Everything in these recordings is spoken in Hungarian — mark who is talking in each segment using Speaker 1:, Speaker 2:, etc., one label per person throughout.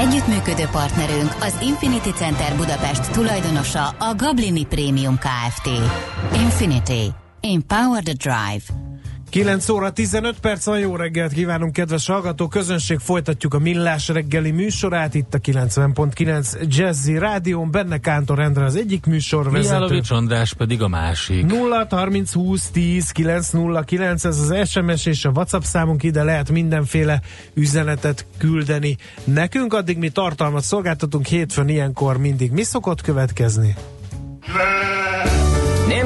Speaker 1: Együttműködő partnerünk az Infinity Center Budapest tulajdonosa a Gablini Premium Kft. Infinity. Empower the Drive.
Speaker 2: 9 óra 15 perc van, jó reggelt kívánunk, kedves hallgató közönség, folytatjuk a Millás reggeli műsorát, itt a 90.9 Jazzy Rádión, benne Kántor Endre az egyik műsorvezető.
Speaker 3: Mihálovics András pedig a másik.
Speaker 2: 0 30 20 10 9 0 9, ez az SMS és a WhatsApp számunk, ide lehet mindenféle üzenetet küldeni nekünk, addig mi tartalmat szolgáltatunk hétfőn ilyenkor mindig. Mi szokott következni?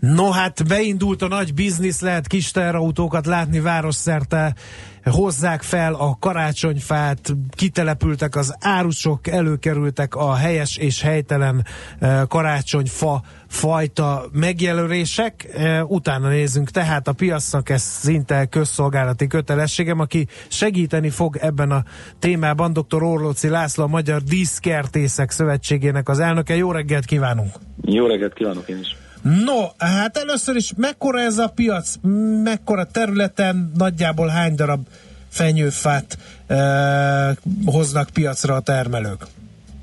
Speaker 2: No hát beindult a nagy biznisz, lehet kis teherautókat látni városszerte, hozzák fel a karácsonyfát, kitelepültek az árusok, előkerültek a helyes és helytelen eh, karácsonyfa fajta megjelölések. Eh, utána nézzünk tehát a piacnak, ez szinte közszolgálati kötelességem, aki segíteni fog ebben a témában, dr. Orlóci László, a Magyar Díszkertészek Szövetségének az elnöke. Jó reggelt kívánunk!
Speaker 4: Jó reggelt kívánok én is!
Speaker 2: No, hát először is mekkora ez a piac, mekkora területen, nagyjából hány darab fenyőfát eh, hoznak piacra a termelők?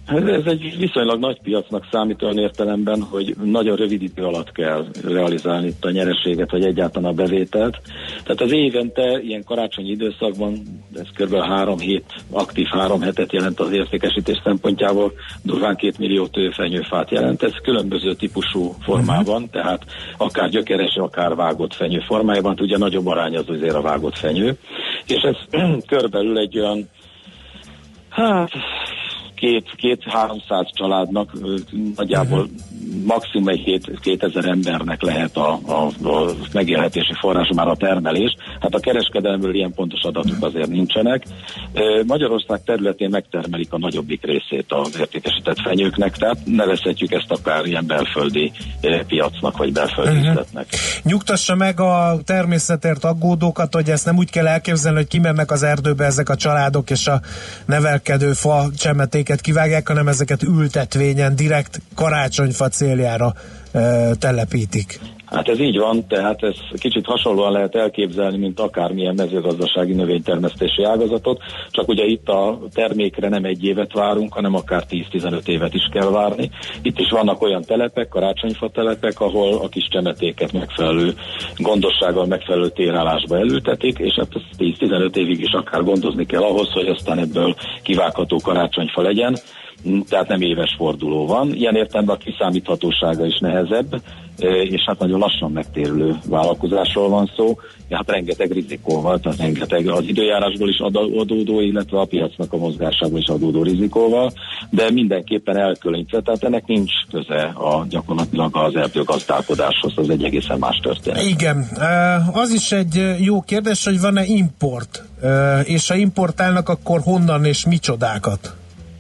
Speaker 4: Ez egy viszonylag nagy piacnak számít olyan értelemben, hogy nagyon rövid idő alatt kell realizálni itt a nyereséget, vagy egyáltalán a bevételt. Tehát az évente ilyen karácsonyi időszakban, ez kb. három hét, aktív három hetet jelent az értékesítés szempontjából, durván két millió tőfenyőfát jelent. Ez különböző típusú formában, uh-huh. tehát akár gyökeres, akár vágott fenyő formájában, hát ugye nagyobb arány az azért a vágott fenyő. És ez körülbelül egy olyan Hát két, két 300 családnak nagyjából uh-huh. maximum egy 2000 embernek lehet a, a, a megélhetési forrása már a termelés. Hát a kereskedelemből ilyen pontos adatok azért nincsenek. Magyarország területén megtermelik a nagyobbik részét az értékesített fenyőknek, tehát nevezhetjük ezt akár ilyen belföldi piacnak, vagy belföldi uh-huh. üzletnek.
Speaker 2: Nyugtassa meg a természetért aggódókat, hogy ezt nem úgy kell elképzelni, hogy kimennek az erdőbe ezek a családok, és a nevelkedő fa csemeték ezeket kivágják, hanem ezeket ültetvényen, direkt karácsonyfa céljára telepítik.
Speaker 4: Hát ez így van, tehát ez kicsit hasonlóan lehet elképzelni, mint akármilyen mezőgazdasági növénytermesztési ágazatot, csak ugye itt a termékre nem egy évet várunk, hanem akár 10-15 évet is kell várni. Itt is vannak olyan telepek, karácsonyfa telepek, ahol a kis csemetéket megfelelő gondossággal megfelelő térállásba elültetik, és hát 10-15 évig is akár gondozni kell ahhoz, hogy aztán ebből kivágható karácsonyfa legyen tehát nem éves forduló van. Ilyen értelemben a kiszámíthatósága is nehezebb, és hát nagyon lassan megtérülő vállalkozásról van szó, hát rengeteg rizikóval, tehát rengeteg az időjárásból is adódó, illetve a piacnak a mozgásából is adódó rizikóval, de mindenképpen elkülönítve, tehát ennek nincs köze a gyakorlatilag az erdőgazdálkodáshoz, az egy egészen más történet.
Speaker 2: Igen, az is egy jó kérdés, hogy van-e import, és ha importálnak, akkor honnan és micsodákat?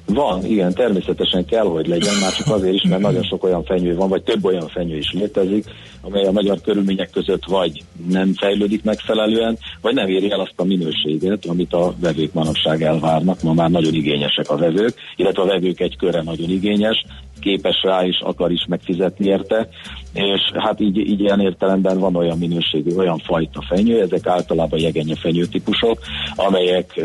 Speaker 4: Van, igen, természetesen kell, hogy legyen, már csak azért is, mert nagyon sok olyan fenyő van, vagy több olyan fenyő is létezik, amely a magyar körülmények között vagy nem fejlődik megfelelően, vagy nem éri el azt a minőséget, amit a vevők manapság elvárnak. Ma már nagyon igényesek a vevők, illetve a vevők egy köre nagyon igényes, képes rá is, akar is megfizetni érte, és hát így, így ilyen értelemben van olyan minőségű, olyan fajta fenyő, ezek általában jegenye fenyő típusok, amelyek,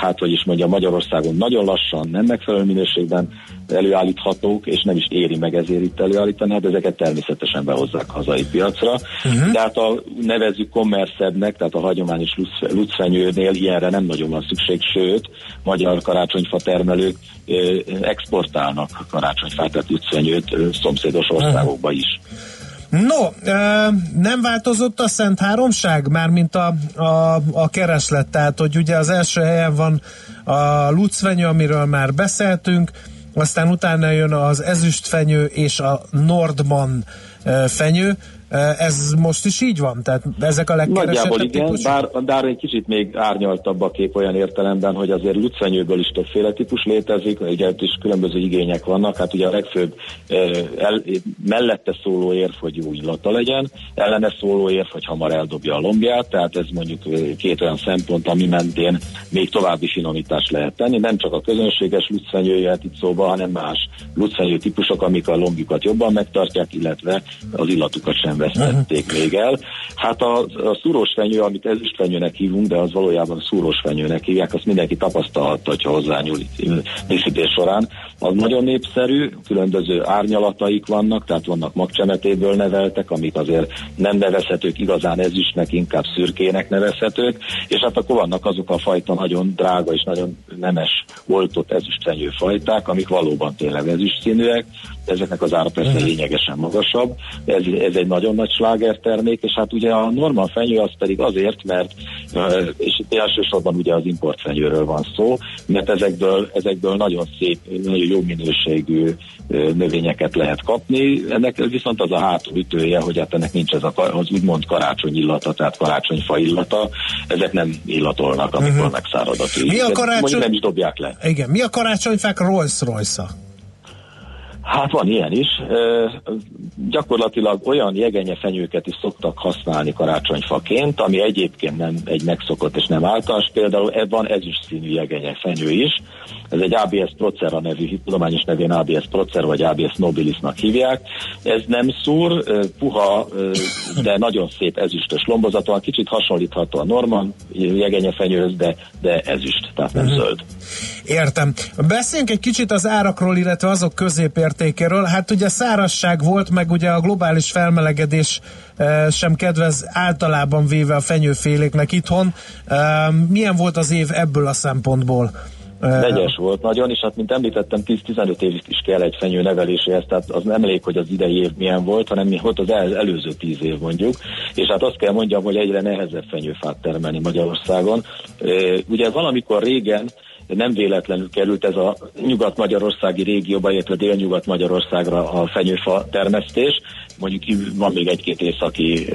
Speaker 4: hát hogy is mondja, Magyarországon nagyon lassan, nem megfelelő minőségben előállíthatók, és nem is éri meg ezért itt előállítani, hát ezeket természetesen behozzák hazai piacra. Uh-huh. De hát a nevezük kommerszednek, tehát a hagyományos lucfenyőnél ilyenre nem nagyon van szükség, sőt, magyar karácsonyfa termelők exportálnak karácsonyfát, tehát lucfenyőt szomszédos országokba is.
Speaker 2: No, nem változott a Szent Háromság, mármint a, a, a kereslet, tehát hogy ugye az első helyen van a lucfenyő, amiről már beszéltünk, aztán utána jön az ezüstfenyő és a Nordman fenyő, ez most is így van? Tehát ezek a legkeresettebb
Speaker 4: Nagyjából igen, bár, bár egy kicsit még árnyaltabb a kép olyan értelemben, hogy azért lucfenyőből is többféle típus létezik, ugye is különböző igények vannak, hát ugye a legfőbb el, mellette szóló érv, hogy jó illata legyen, ellene szóló érv, hogy hamar eldobja a lombját, tehát ez mondjuk két olyan szempont, ami mentén még további finomítást lehet tenni, nem csak a közönséges lucfenyő jöhet itt szóba, hanem más lucfenyő típusok, amik a lombjukat jobban megtartják, illetve az illatukat sem vesztették uh-huh. még el. Hát a, a szúrós fenyő, amit ezüstfenyőnek hívunk, de az valójában szúrós fenyőnek hívják, azt mindenki tapasztalhatta, hogyha hozzányúl díszítés során. Az nagyon népszerű, különböző árnyalataik vannak, tehát vannak magcsemetéből neveltek, amik azért nem nevezhetők igazán ezüstnek, inkább szürkének nevezhetők, és hát akkor vannak azok a fajta nagyon drága és nagyon nemes oltott ezüstfenyő fajták, amik valóban tényleg ezüst színűek, ezeknek az ára persze uh-huh. lényegesen magasabb, ez, ez egy nagyon nagy slágertermék, és hát ugye a normál fenyő az pedig azért, mert, és itt elsősorban ugye az importfenyőről van szó, mert ezekből, ezekből nagyon szép, nagyon jó minőségű növényeket lehet kapni, ennek viszont az a hátulütője, hogy hát ennek nincs ez a, az úgymond karácsony illata, tehát karácsonyfa illata, ezek nem illatolnak, amikor uh-huh. megszárad a tűz.
Speaker 2: Mi a karácsony...
Speaker 4: nem is dobják le.
Speaker 2: Igen, mi a karácsonyfák Rolls Royce-a?
Speaker 4: Hát van ilyen is. E, gyakorlatilag olyan jegenye fenyőket is szoktak használni karácsonyfaként, ami egyébként nem egy megszokott és nem általános. Például van ezüst színű jegenye fenyő is. Ez egy ABS Procera nevű, tudományos nevén ABS Procera vagy ABS Nobilisnak hívják. Ez nem szúr, puha, de nagyon szép ezüstös lombozat kicsit hasonlítható a Norman jegenye fenyőhöz, de, de ezüst, tehát nem uh-huh. zöld.
Speaker 2: Értem. Beszéljünk egy kicsit az árakról, illetve azok középértékéről. Hát ugye szárazság volt, meg ugye a globális felmelegedés sem kedvez általában véve a fenyőféléknek itthon. Milyen volt az év ebből a szempontból?
Speaker 4: Vegyes volt nagyon, és hát mint említettem, 10-15 év is kell egy fenyő neveléséhez, tehát az nem elég, hogy az idei év milyen volt, hanem mi volt az el, előző 10 év mondjuk, és hát azt kell mondjam, hogy egyre nehezebb fenyőfát termelni Magyarországon. Ugye valamikor régen nem véletlenül került ez a nyugat-magyarországi régióba, illetve dél-nyugat-magyarországra a fenyőfa termesztés, mondjuk van még egy-két északi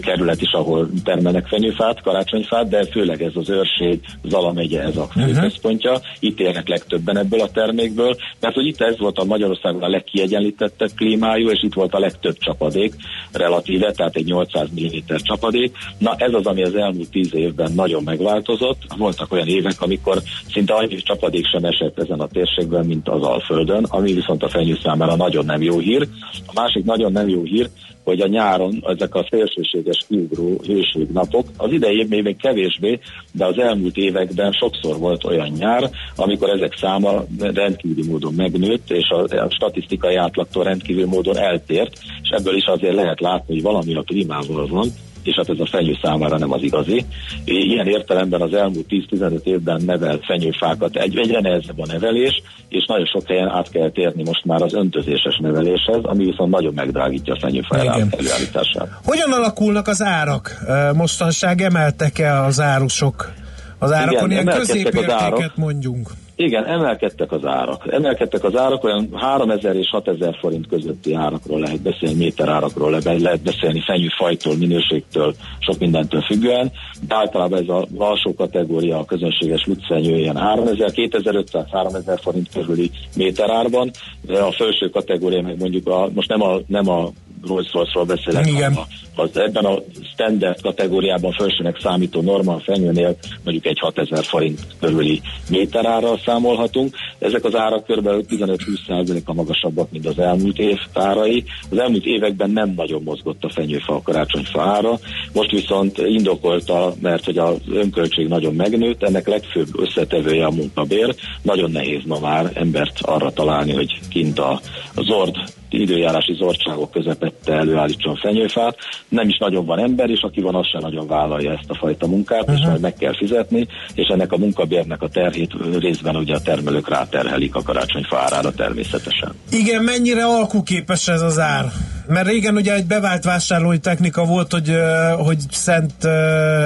Speaker 4: kerület is, ahol termelnek fenyőfát, karácsonyfát, de főleg ez az őrség, Zala megye ez a. Uh-huh. Itt élnek legtöbben ebből a termékből, mert hogy itt ez volt a Magyarországon a legkiegyenlítettebb klímájú, és itt volt a legtöbb csapadék relatíve, tehát egy 800 mm csapadék. Na ez az, ami az elmúlt 10 évben nagyon megváltozott. Voltak olyan évek, amikor szinte annyi csapadék sem esett ezen a térségben, mint az Alföldön, ami viszont a fenyő számára nagyon nem jó hír. A másik nagyon nem jó hír, hogy a nyáron ezek a szélsőséges kiugró hőségnapok, az idei év még kevésbé, de az elmúlt években sokszor volt olyan nyár, amikor ezek száma rendkívüli módon megnőtt, és a, a statisztikai átlagtól rendkívül módon eltért, és ebből is azért lehet látni, hogy valami a klímával van, és hát ez a fenyő számára nem az igazi. Ilyen értelemben az elmúlt 10-15 évben nevelt fenyőfákat egy, egyre nehezebb a nevelés, és nagyon sok helyen át kell térni most már az öntözéses neveléshez, ami viszont nagyon megdrágítja a fenyőfa előállítását.
Speaker 2: Hogyan alakulnak az árak? Mostanság emeltek-e az árusok? Az árakon Igen, ilyen középértéket mondjunk.
Speaker 4: Igen, emelkedtek az árak. Emelkedtek az árak, olyan 3000 és 6000 forint közötti árakról lehet beszélni, méter árakról lehet beszélni, fenyőfajtól, minőségtől, sok mindentől függően, de általában ez a alsó kategória a közönséges lucfenyő ilyen 3000, 2500, 3000 forint körüli méterárban, a felső kategória meg mondjuk a, most nem a, nem a Rolls Royce-ról beszélek, Igen. Az ebben a standard kategóriában felsőnek számító normál fenyőnél mondjuk egy 6000 forint körüli méterárral számolhatunk. Ezek az árak kb. 15-20 a magasabbak, mint az elmúlt év árai. Az elmúlt években nem nagyon mozgott a fenyőfa a karácsonyfa ára. Most viszont indokolta, mert hogy az önköltség nagyon megnőtt, ennek legfőbb összetevője a munkabér. Nagyon nehéz ma már embert arra találni, hogy kint a, a zord időjárási zordságok közepette előállítson fenyőfát. Nem is nagyon van ember, és aki van, az sem nagyon vállalja ezt a fajta munkát, uh-huh. és majd meg kell fizetni, és ennek a munkabérnek a terhét részben ugye a termelők ráterhelik a karácsonyfa árára természetesen.
Speaker 2: Igen, mennyire alkuképes ez az ár? Mert régen ugye egy bevált vásárlói technika volt, hogy, hogy szent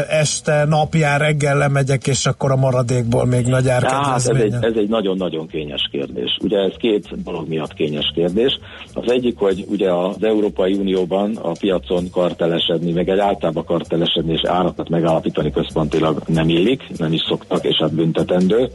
Speaker 2: este, napján, reggel lemegyek, és akkor a maradékból még nagy
Speaker 4: hát ez egy, ez egy nagyon-nagyon kényes kérdés. Ugye ez két dolog miatt kényes kérdés. Az egyik, hogy ugye az Európai Unióban a piacon kartelesedni, meg egy általában kartelesedni és árakat megállapítani központilag nem illik, nem is szoktak, és hát büntetendő.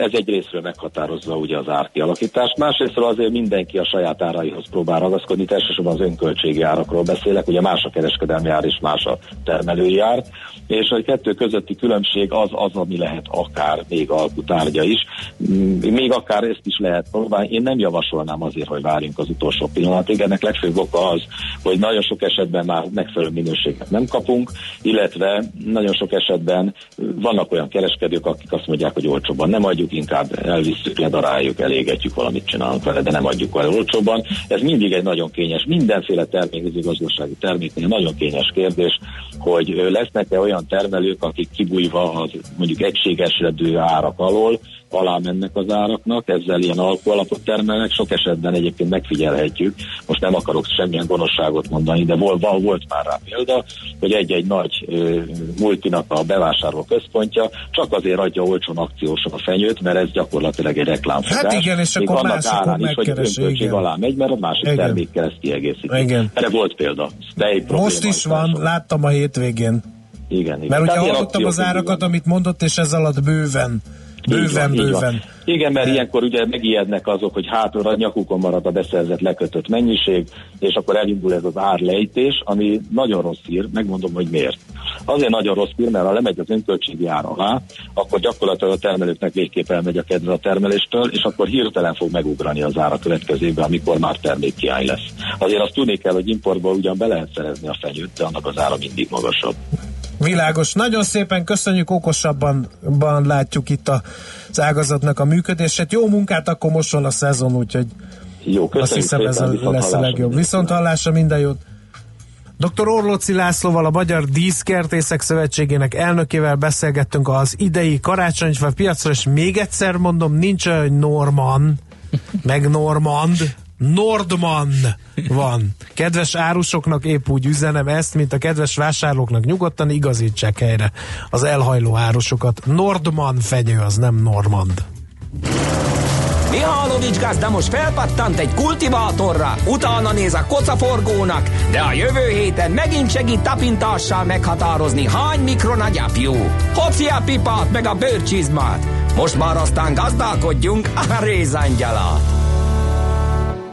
Speaker 4: Ez egy részről meghatározza ugye az árkialakítást. Másrésztről azért mindenki a saját áraihoz próbál ragaszkodni, elsősorban az önköltségi árakról beszélek, ugye más a kereskedelmi ár és más a termelői ár, és a kettő közötti különbség az az, ami lehet akár még alkutárgya is, mm, még akár ezt is lehet próbálni. Én nem javasolnám azért, hogy várjunk az utolsó pillanatig. Ennek legfőbb oka az, hogy nagyon sok esetben már megfelelő minőséget nem kapunk, illetve nagyon sok esetben vannak olyan kereskedők, akik azt mondják, hogy olcsóban nem adjuk, inkább elvisszük, ledaráljuk, elégetjük, valamit csinálunk vele, de nem adjuk vele olcsóban. Ez mindig egy nagyon kényes, mindenféle termékgazdasági terméknél nagyon kényes kérdés, hogy lesznek-e olyan termelők, akik kibújva az mondjuk egységesedő árak alól, alá mennek az áraknak, ezzel ilyen alapot termelnek, sok esetben egyébként megfigyelhetjük, most nem akarok semmilyen gonoszságot mondani, de volt, volt már rá példa, hogy egy-egy nagy ö, multinak a bevásárló központja csak azért adja olcsón akciósan a fenyőt, mert ez gyakorlatilag egy reklámfogás.
Speaker 2: Hát igen, és akkor annak árán is, hogy
Speaker 4: igen. alá megy, mert a másik igen. termékkel ezt kiegészíti. Igen. Erre volt példa.
Speaker 2: Most is van, láttam a hétvégén.
Speaker 4: Igen, igen.
Speaker 2: Mert ugye hallottam az árakat, amit mondott, és ez alatt bőven Bőven, van, bőven.
Speaker 4: Igen, mert ilyenkor ugye megijednek azok, hogy hátra a nyakukon marad a beszerzett lekötött mennyiség, és akkor elindul ez az árlejtés, ami nagyon rossz hír, megmondom, hogy miért. Azért nagyon rossz hír, mert ha lemegy az önköltségi ár alá, akkor gyakorlatilag a termelőknek végképp elmegy a kedve a termeléstől, és akkor hirtelen fog megugrani az ára következő évben, amikor már termékkiány lesz. Azért azt tudni kell, hogy importból ugyan be lehet szerezni a fenyőt, de annak az ára mindig magasabb.
Speaker 2: Világos. Nagyon szépen köszönjük, okosabban látjuk itt az ágazatnak a működését. Jó munkát, akkor most van a szezon, úgyhogy
Speaker 4: Jó,
Speaker 2: azt hiszem ez a, lesz a legjobb. Viszont hallásra minden jót. Dr. Orlóci Lászlóval, a Magyar Díszkertészek Szövetségének elnökével beszélgettünk az idei karácsonyfa piacra, és még egyszer mondom, nincs olyan Norman, meg Normand, Nordman van. Kedves árusoknak épp úgy üzenem ezt, mint a kedves vásárlóknak nyugodtan igazítsák helyre az elhajló árusokat. Nordman fenyő, az nem Normand.
Speaker 5: Mihálovics gazda most felpattant egy kultivátorra, utána néz a kocaforgónak, de a jövő héten megint segít tapintással meghatározni, hány mikron a gyapjú. Hoci a pipát meg a bőrcsizmát. Most már aztán gazdálkodjunk a rézangyalát.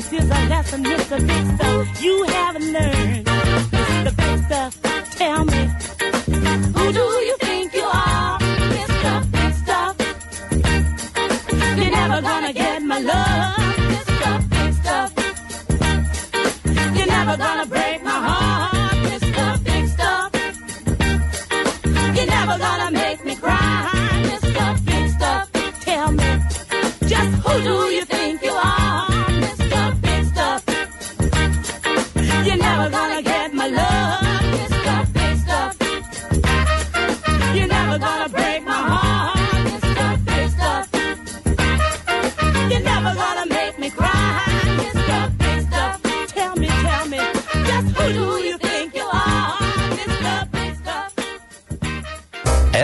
Speaker 5: Stuff and Mr. Big Stuff you haven't learned. Mr. Big Stuff, tell me, who do you think you are, Mr. Big Stuff? You're never gonna get my love, Mr. Big Stuff. You're never gonna break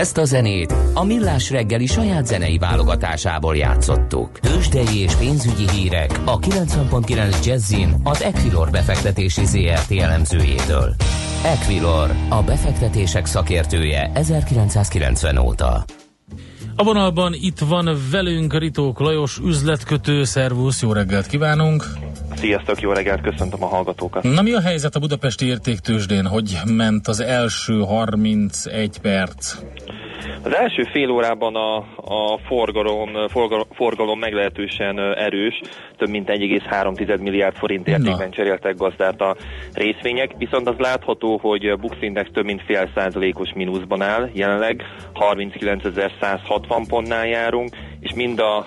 Speaker 6: Ezt a zenét a Millás reggeli saját zenei válogatásából játszottuk. Tőzsdei és pénzügyi hírek a 90.9 Jazzin az Equilor befektetési ZRT elemzőjétől. Equilor, a befektetések szakértője 1990 óta.
Speaker 3: A vonalban itt van velünk Ritók Lajos, üzletkötő, szervusz, jó reggelt kívánunk!
Speaker 7: Sziasztok, jó reggelt, köszöntöm a hallgatókat.
Speaker 3: Na mi a helyzet a budapesti értéktősdén? Hogy ment az első 31 perc?
Speaker 7: Az első fél órában a, a forgalom, forgalom, forgalom meglehetősen erős, több mint 1,3 milliárd forint értékben
Speaker 3: Na.
Speaker 7: cseréltek gazdát a részvények, viszont az látható, hogy a Bux Index több mint fél százalékos mínuszban áll, jelenleg 39.160 pontnál járunk, és mind a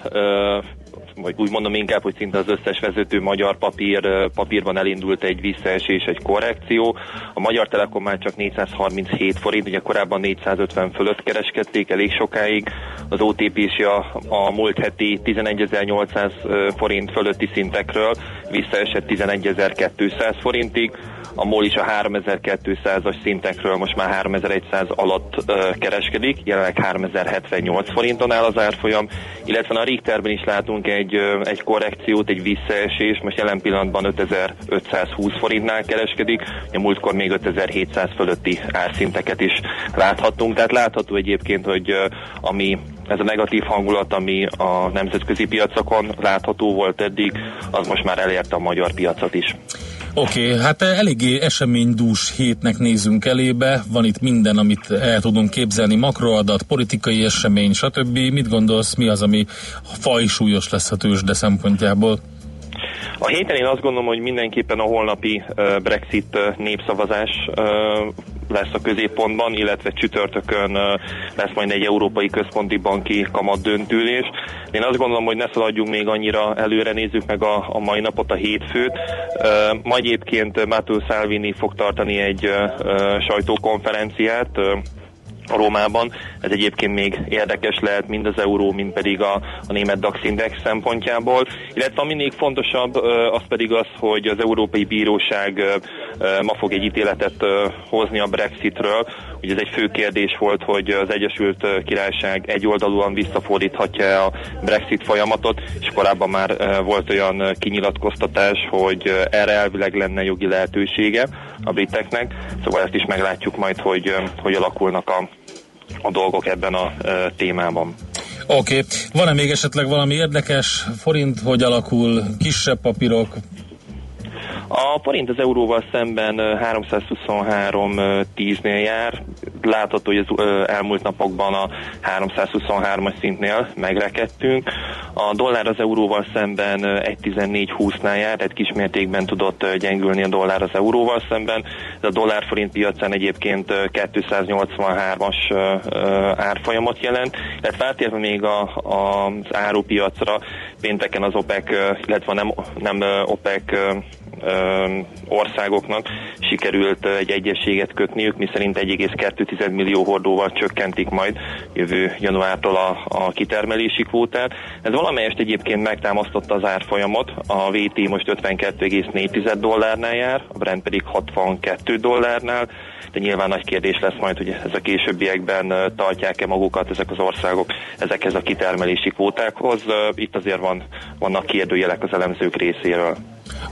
Speaker 7: vagy úgy mondom inkább, hogy szinte az összes vezető magyar papír, papírban elindult egy visszaesés, egy korrekció. A Magyar Telekom már csak 437 forint, ugye korábban 450 fölött kereskedték elég sokáig. Az OTP is a, a múlt heti 11.800 forint fölötti szintekről visszaesett 11.200 forintig. A MOL is a 3200-as szintekről most már 3100 alatt ö, kereskedik, jelenleg 3078 forinton áll az árfolyam, illetve a Richterben is látunk egy, ö, egy korrekciót, egy visszaesés, most jelen pillanatban 5520 forintnál kereskedik, a múltkor még 5700 fölötti árszinteket is láthattunk, tehát látható egyébként, hogy ö, ami ez a negatív hangulat, ami a nemzetközi piacokon látható volt eddig, az most már elérte a magyar piacot is.
Speaker 3: Oké, okay, hát eléggé eseménydús hétnek nézünk elébe, van itt minden, amit el tudunk képzelni, makroadat, politikai esemény, stb. Mit gondolsz, mi az, ami fajsúlyos lesz a tőzsde szempontjából?
Speaker 7: A héten én azt gondolom, hogy mindenképpen a holnapi Brexit népszavazás lesz a középpontban, illetve csütörtökön lesz majd egy Európai Központi Banki kamat döntülés. Én azt gondolom, hogy ne szaladjunk még annyira előre, nézzük meg a, a mai napot, a hétfőt. Uh, ma egyébként Matteo Salvini fog tartani egy sajtókonferenciát, uh, Rómában. Ez egyébként még érdekes lehet mind az euró, mind pedig a, a német DAX index szempontjából. Illetve ami még fontosabb, az pedig az, hogy az Európai Bíróság ma fog egy ítéletet hozni a Brexitről. Ugye ez egy fő kérdés volt, hogy az Egyesült Királyság egyoldalúan visszafordíthatja a Brexit folyamatot, és korábban már volt olyan kinyilatkoztatás, hogy erre elvileg lenne jogi lehetősége a briteknek, szóval ezt is meglátjuk majd, hogy hogy alakulnak a, a dolgok ebben a témában.
Speaker 3: Oké, okay. van-e még esetleg valami érdekes? Forint hogy alakul? Kisebb papírok?
Speaker 7: A forint az euróval szemben 323.10-nél jár. Látható, hogy az elmúlt napokban a 323-as szintnél megrekedtünk. A dollár az euróval szemben 1.14.20-nál jár, tehát kismértékben tudott gyengülni a dollár az euróval szemben. Ez a dollár-forint piacán egyébként 283-as árfolyamot jelent, illetve átérve még a, a, az árupiacra, pénteken az OPEC, illetve nem, nem OPEC országoknak sikerült egy egyességet kötniük, miszerint 1,2 millió hordóval csökkentik majd jövő januártól a, a kitermelési kvótát. Ez valamelyest egyébként megtámasztotta az árfolyamot, a VT most 52,4 dollárnál jár, a Brent pedig 62 dollárnál, de nyilván nagy kérdés lesz majd, hogy ez a későbbiekben tartják-e magukat ezek az országok ezekhez a kitermelési kvótákhoz. Itt azért van, vannak kérdőjelek az elemzők részéről.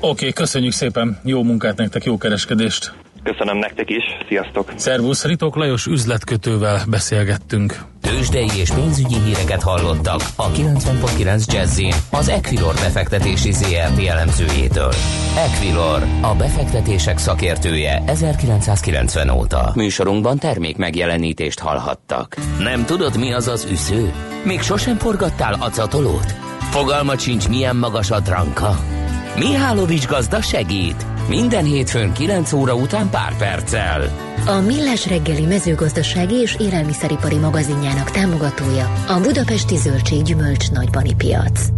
Speaker 3: Oké, okay, köszönjük szépen, jó munkát nektek, jó kereskedést!
Speaker 7: Köszönöm nektek is, sziasztok!
Speaker 3: Szervusz, Ritok Lajos üzletkötővel beszélgettünk.
Speaker 6: Tőzsdei és pénzügyi híreket hallottak a 90.9 jazz az Equilor befektetési ZRT elemzőjétől. Equilor, a befektetések szakértője 1990 óta. Műsorunkban termék megjelenítést hallhattak. Nem tudod, mi az az üsző? Még sosem forgattál acatolót? Fogalmat sincs, milyen magas a dranka? Mihálovics gazda segít! Minden hétfőn 9 óra után pár perccel.
Speaker 8: A Millás reggeli mezőgazdasági és élelmiszeripari magazinjának támogatója a Budapesti Zöldség Gyümölcs Nagybani Piac.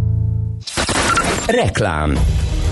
Speaker 6: Reklám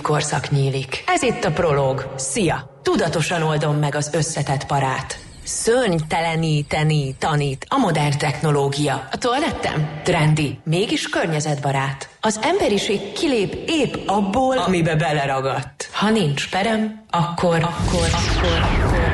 Speaker 9: korszak nyílik. Ez itt a prológ. Szia! Tudatosan oldom meg az összetett parát. Szörnyteleníteni tanít a modern technológia. A toalettem trendi, mégis környezetbarát. Az emberiség kilép épp abból, amibe beleragadt. Ha nincs perem, akkor, akkor, akkor, akkor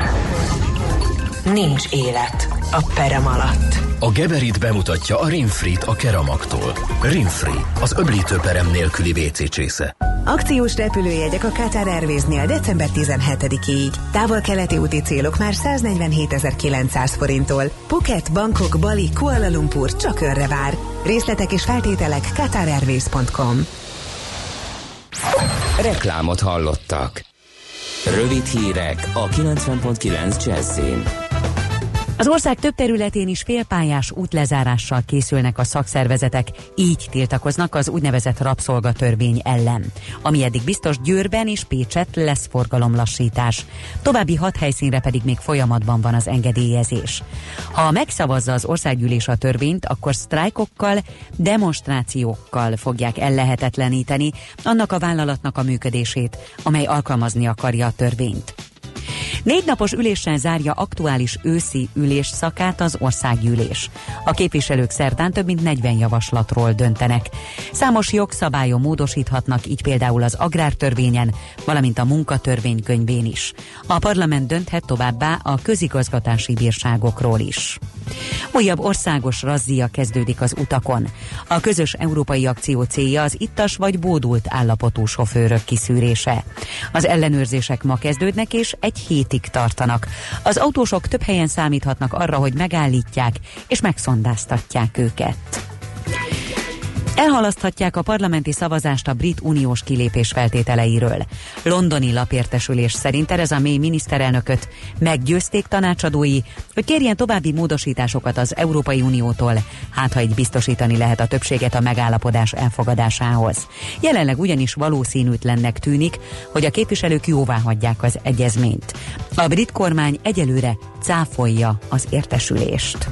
Speaker 9: nincs élet a perem alatt.
Speaker 10: A Geberit bemutatja a Rinfrit a Keramaktól. Rinfri, az öblítőperem nélküli WC csésze.
Speaker 11: Akciós repülőjegyek a Qatar Airways-nél december 17-ig. Távol-keleti úti célok már 147.900 forinttól. Phuket, Bangkok, Bali, Kuala Lumpur csak önre vár. Részletek és feltételek qatarairways.com
Speaker 6: Reklámot hallottak. Rövid hírek a 90.9 Jazzin.
Speaker 12: Az ország több területén is félpályás útlezárással készülnek a szakszervezetek, így tiltakoznak az úgynevezett rabszolgatörvény ellen. Ami eddig biztos Győrben és Pécset lesz forgalomlassítás. További hat helyszínre pedig még folyamatban van az engedélyezés. Ha megszavazza az országgyűlés a törvényt, akkor sztrájkokkal, demonstrációkkal fogják ellehetetleníteni annak a vállalatnak a működését, amely alkalmazni akarja a törvényt. Négy napos üléssel zárja aktuális őszi ülés szakát az országgyűlés. A képviselők szerdán több mint 40 javaslatról döntenek. Számos jogszabályon módosíthatnak, így például az agrártörvényen, valamint a munkatörvénykönyvén is. A parlament dönthet továbbá a közigazgatási bírságokról is. Újabb országos razzia kezdődik az utakon. A közös európai akció célja az ittas vagy bódult állapotú sofőrök kiszűrése. Az ellenőrzések ma kezdődnek és egy hétig tartanak. Az autósok több helyen számíthatnak arra, hogy megállítják és megszondáztatják őket. Elhalaszthatják a parlamenti szavazást a brit uniós kilépés feltételeiről. Londoni lapértesülés szerint Tereza May miniszterelnököt meggyőzték tanácsadói, hogy kérjen további módosításokat az Európai Uniótól, hát ha így biztosítani lehet a többséget a megállapodás elfogadásához. Jelenleg ugyanis valószínűtlennek tűnik, hogy a képviselők jóvá hagyják az egyezményt. A brit kormány egyelőre cáfolja az értesülést.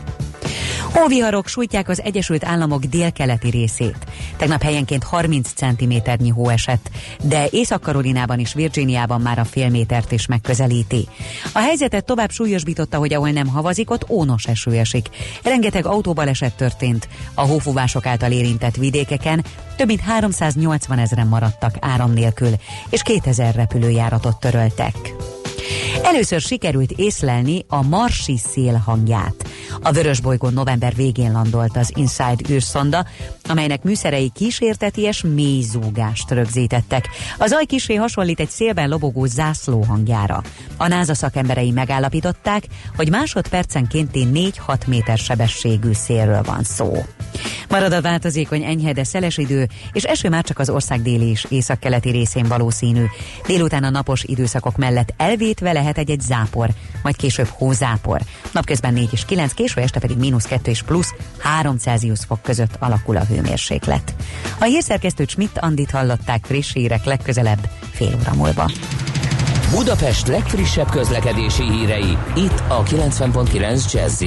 Speaker 12: Hóviharok sújtják az Egyesült Államok délkeleti részét. Tegnap helyenként 30 cm-nyi hó esett, de Észak-Karolinában és Virginiában már a fél métert is megközelíti. A helyzetet tovább súlyosbította, hogy ahol nem havazik, ott ónos eső esik. Rengeteg autóbaleset történt. A hófúvások által érintett vidékeken több mint 380 ezeren maradtak áram nélkül, és 2000 repülőjáratot töröltek. Először sikerült észlelni a marsi szél hangját. A vörös bolygón november végén landolt az Inside űrszonda, amelynek műszerei kísérteties mély zúgást rögzítettek. Az zaj kisé hasonlít egy szélben lobogó zászló hangjára. A NASA szakemberei megállapították, hogy másodpercenkénti 4-6 méter sebességű szélről van szó. Marad a változékony enyhe, de szeles idő, és eső már csak az ország déli és északkeleti részén valószínű. Délután a napos időszakok mellett elvétve lehet egy-egy zápor, majd később hózápor. Napközben 4 és 9, késő este pedig mínusz 2 és plusz 3 Celsius fok között alakul a hőmérséklet. A hírszerkesztő Schmidt Andit hallották friss hírek legközelebb fél óra múlva.
Speaker 6: Budapest legfrissebb közlekedési hírei, itt a 90.9 jazz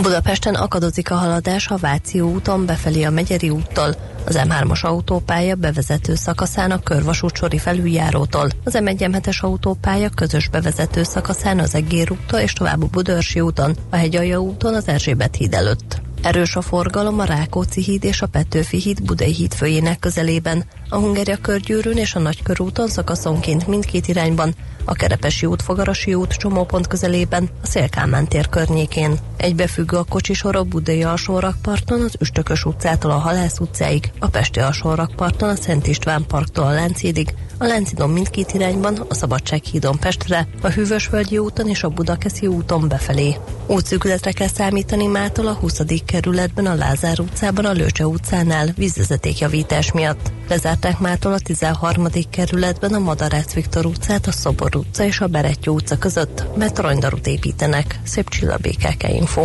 Speaker 13: Budapesten akadozik a haladás a Váci úton befelé a Megyeri úttól, Az M3-as autópálya bevezető szakaszán a körvasút felüljárótól, az M1-es autópálya közös bevezető szakaszán az Egér úttól és tovább a Budörsi úton, a Hegyalja úton az Erzsébet híd előtt. Erős a forgalom a Rákóczi híd és a Petőfi híd Budai híd főjének közelében, a Hungária körgyűrűn és a Nagykörúton szakaszonként mindkét irányban, a Kerepesi út, Fogarasi út csomópont közelében, a Szélkámán tér környékén. Egybefüggő a kocsisor a Budai alsórakparton, az Üstökös utcától a Halász utcáig, a Pesti alsórakparton a Szent István parktól a Lánchídig, a Lánchidon mindkét irányban, a Szabadsághídon Pestre, a Hűvösvölgyi úton és a Budakeszi úton befelé. Útszűkületre kell számítani mától a 20. kerületben, a Lázár utcában, a Lőcse utcánál vízvezetékjavítás miatt. Lezárták mától a 13. kerületben a Madarász Viktor utcát, a Szobor utca és a Berettyó utca között, mert aranydarut építenek. Szép csilla BKK Info.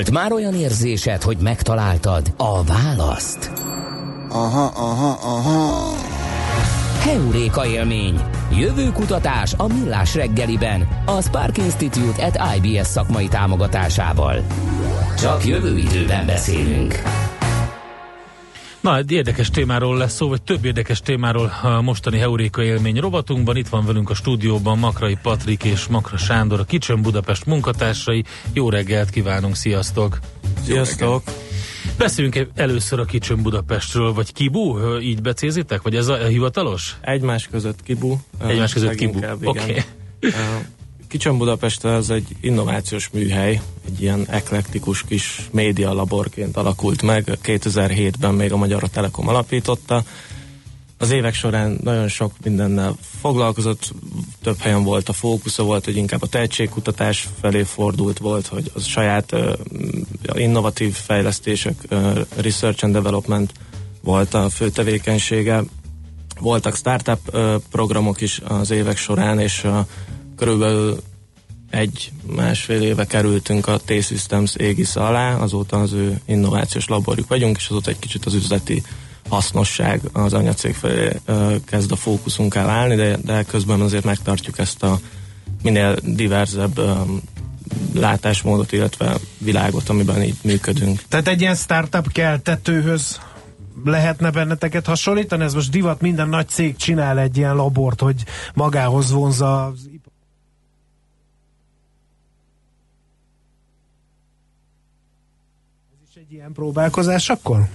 Speaker 6: Volt már olyan érzésed, hogy megtaláltad a választ?
Speaker 14: Aha, aha, aha.
Speaker 6: Heuréka élmény. Jövő kutatás a Millás reggeliben. A Spark Institute at IBS szakmai támogatásával. Csak jövő időben beszélünk.
Speaker 3: Na, egy érdekes témáról lesz szó, vagy több érdekes témáról a mostani Heuréka élmény rovatunkban. Itt van velünk a stúdióban Makrai Patrik és Makra Sándor, a Kicsön Budapest munkatársai. Jó reggelt kívánunk, sziasztok!
Speaker 15: Sziasztok!
Speaker 3: Beszéljünk először a Kicsön Budapestről, vagy Kibu, így becézitek? Vagy ez a, hivatalos?
Speaker 15: Egymás között Kibu.
Speaker 3: Egymás között Kibu, oké. Okay.
Speaker 15: Kicsön Budapest az egy innovációs műhely, egy ilyen eklektikus kis média laborként alakult meg. 2007-ben még a Magyar Telekom alapította. Az évek során nagyon sok mindennel foglalkozott, több helyen volt a fókusza, volt, hogy inkább a tehetségkutatás felé fordult, volt, hogy az saját uh, innovatív fejlesztések, uh, research and development volt a fő tevékenysége. Voltak startup uh, programok is az évek során, és uh, körülbelül egy másfél éve kerültünk a T-Systems égisz alá, azóta az ő innovációs laborjuk vagyunk, és azóta egy kicsit az üzleti hasznosság az anyacég felé ö, kezd a fókuszunk el állni, de, de közben azért megtartjuk ezt a minél diverzebb ö, látásmódot, illetve világot, amiben így működünk.
Speaker 2: Tehát egy ilyen startup keltetőhöz lehetne benneteket hasonlítani? Ez most divat, minden nagy cég csinál egy ilyen labort, hogy magához vonza az egy ilyen próbálkozás akkor?